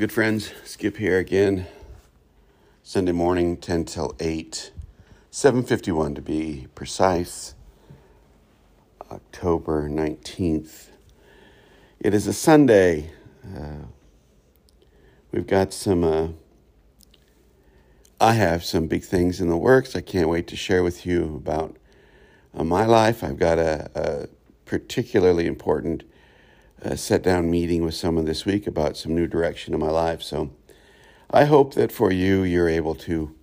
Good friends. Skip here again. Sunday morning, 10 till 8. 7.51 to be precise. October 19th. It is a Sunday. Uh, we've got some, uh, I have some big things in the works. I can't wait to share with you about uh, my life. I've got a, a particularly important a sit down meeting with someone this week about some new direction in my life. So I hope that for you, you're able to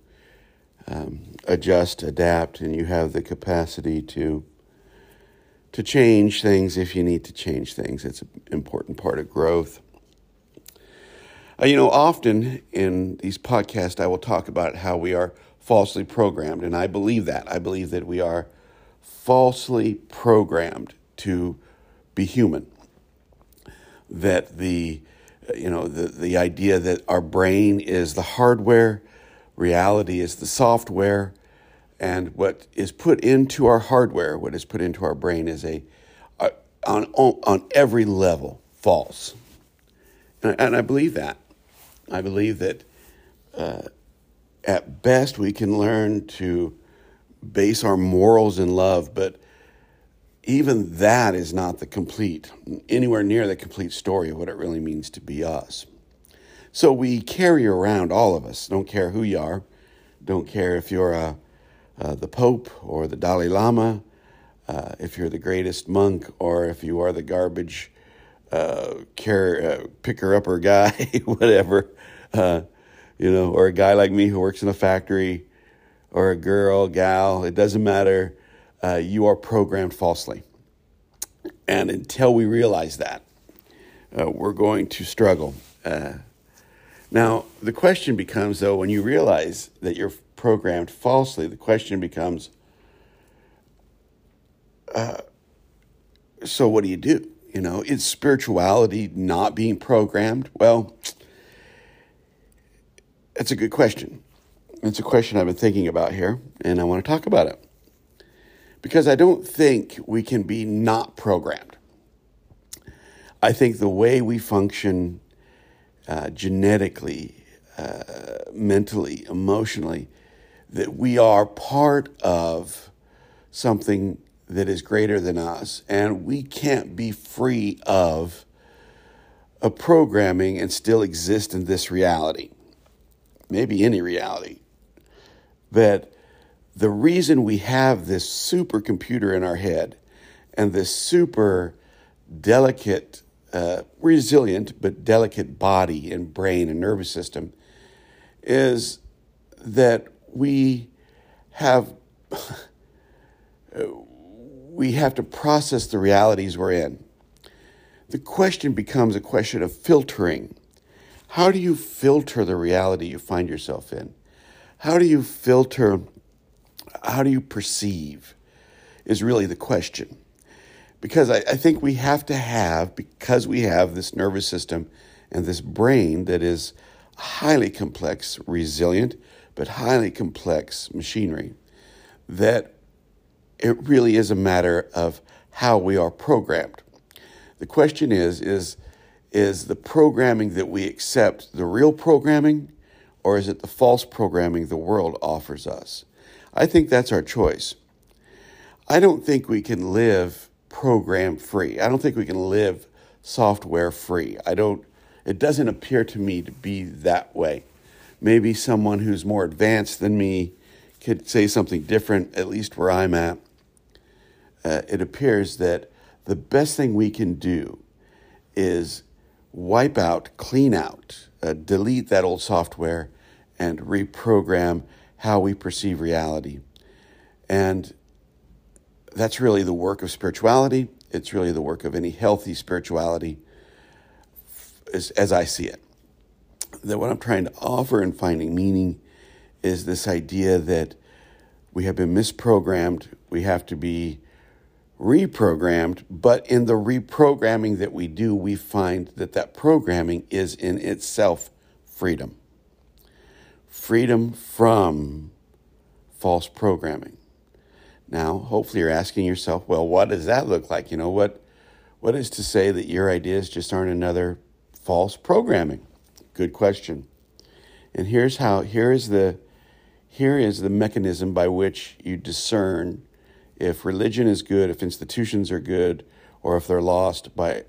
um, adjust, adapt, and you have the capacity to to change things if you need to change things. It's an important part of growth. Uh, you know, often in these podcasts, I will talk about how we are falsely programmed, and I believe that. I believe that we are falsely programmed to be human that the you know the the idea that our brain is the hardware, reality is the software, and what is put into our hardware, what is put into our brain, is a, a on on every level false, and, and I believe that. I believe that uh, at best we can learn to base our morals in love, but even that is not the complete, anywhere near the complete story of what it really means to be us. So we carry around, all of us, don't care who you are, don't care if you're a, uh, the Pope or the Dalai Lama, uh, if you're the greatest monk, or if you are the garbage uh, care, uh, picker upper guy, whatever, uh, you know, or a guy like me who works in a factory, or a girl, gal, it doesn't matter uh, you are programmed falsely. And until we realize that, uh, we're going to struggle. Uh, now, the question becomes, though, when you realize that you're programmed falsely, the question becomes, uh, so what do you do? You know, is spirituality not being programmed? Well, that's a good question. It's a question I've been thinking about here, and I want to talk about it because I don't think we can be not programmed. I think the way we function uh, genetically, uh, mentally, emotionally, that we are part of something that is greater than us, and we can't be free of a programming and still exist in this reality, maybe any reality, that the reason we have this supercomputer in our head and this super delicate, uh, resilient, but delicate body and brain and nervous system is that we have. we have to process the realities we're in. The question becomes a question of filtering. How do you filter the reality you find yourself in? How do you filter how do you perceive is really the question. Because I, I think we have to have, because we have this nervous system and this brain that is highly complex, resilient, but highly complex machinery, that it really is a matter of how we are programmed. The question is, is, is the programming that we accept the real programming, or is it the false programming the world offers us? I think that's our choice. I don't think we can live program free. I don't think we can live software free. I don't, it doesn't appear to me to be that way. Maybe someone who's more advanced than me could say something different, at least where I'm at. Uh, it appears that the best thing we can do is wipe out, clean out, uh, delete that old software, and reprogram how we perceive reality. And that's really the work of spirituality. It's really the work of any healthy spirituality, as, as I see it. That what I'm trying to offer in finding meaning is this idea that we have been misprogrammed, we have to be reprogrammed, but in the reprogramming that we do, we find that that programming is in itself freedom freedom from false programming. Now, hopefully, you're asking yourself, well, what does that look like? You know, what, what is to say that your ideas just aren't another false programming? Good question. And here's how here is the here is the mechanism by which you discern if religion is good, if institutions are good, or if they're lost by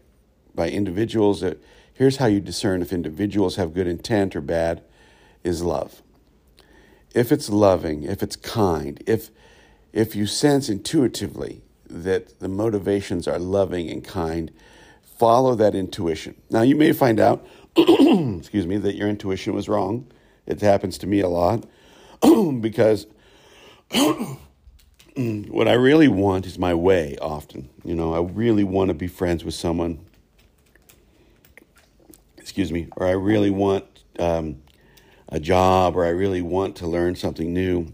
by individuals. Here's how you discern if individuals have good intent or bad is love. If it's loving, if it's kind, if if you sense intuitively that the motivations are loving and kind, follow that intuition. Now you may find out, excuse me, that your intuition was wrong. It happens to me a lot because what I really want is my way often. You know, I really want to be friends with someone. Excuse me, or I really want um, a job, or I really want to learn something new.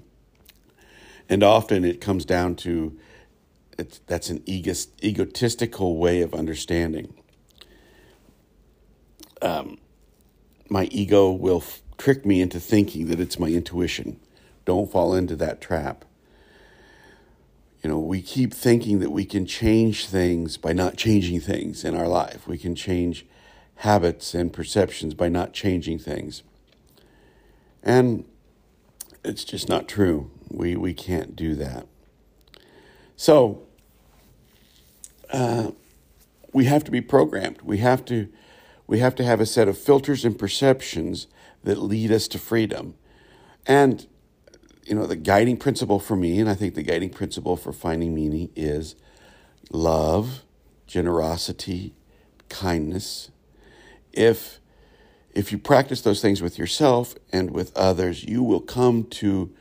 And often it comes down to that's an egotistical way of understanding. Um, my ego will f- trick me into thinking that it's my intuition. Don't fall into that trap. You know, we keep thinking that we can change things by not changing things in our life. We can change habits and perceptions by not changing things. And it's just not true. We, we can't do that. So, uh, we have to be programmed. We have to, we have to have a set of filters and perceptions that lead us to freedom. And, you know, the guiding principle for me, and I think the guiding principle for finding meaning is love, generosity, kindness. If if you practice those things with yourself and with others, you will come to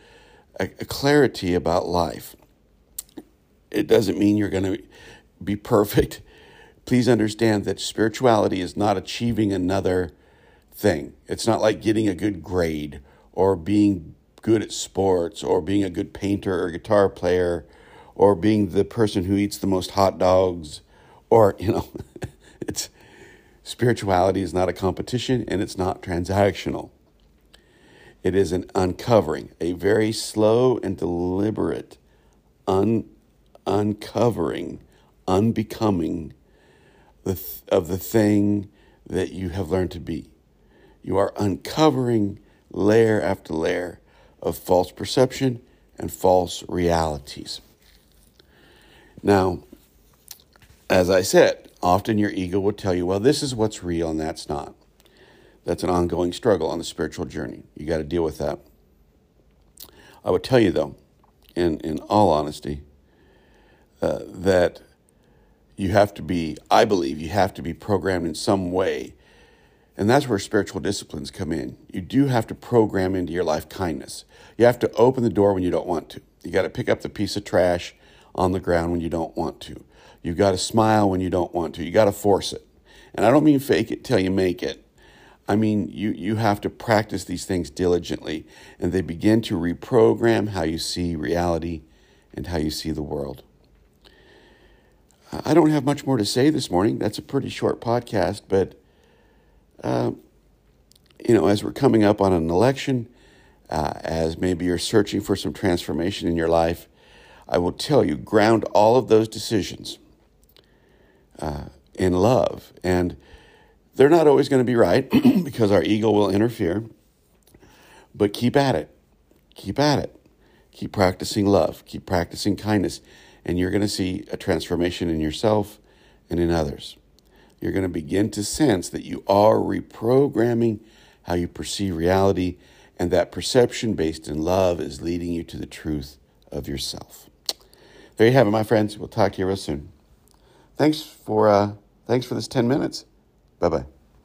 a, a clarity about life. It doesn't mean you're going to be perfect. Please understand that spirituality is not achieving another thing. It's not like getting a good grade or being good at sports or being a good painter or guitar player or being the person who eats the most hot dogs or, you know, it's spirituality is not a competition and it's not transactional. It is an uncovering, a very slow and deliberate un- uncovering, unbecoming the th- of the thing that you have learned to be. You are uncovering layer after layer of false perception and false realities. Now, as I said, often your ego will tell you, well, this is what's real and that's not. That's an ongoing struggle on the spiritual journey. You got to deal with that. I would tell you, though, in, in all honesty, uh, that you have to be, I believe, you have to be programmed in some way and that's where spiritual disciplines come in. You do have to program into your life kindness. You have to open the door when you don't want to. You got to pick up the piece of trash on the ground when you don't want to. You got to smile when you don't want to. You got to force it. And I don't mean fake it till you make it. I mean, you, you have to practice these things diligently, and they begin to reprogram how you see reality and how you see the world. I don't have much more to say this morning. That's a pretty short podcast, but uh, you know, as we're coming up on an election, uh, as maybe you're searching for some transformation in your life, I will tell you, ground all of those decisions uh, in love. And they're not always going to be right because our ego will interfere, but keep at it. Keep at it. Keep practicing love. Keep practicing kindness. And you're going to see a transformation in yourself and in others you're going to begin to sense that you are reprogramming how you perceive reality, and that perception based in love is leading you to the truth of yourself. There you have it, my friends. We'll talk to you real soon. Thanks for uh, thanks for this ten minutes. Bye bye.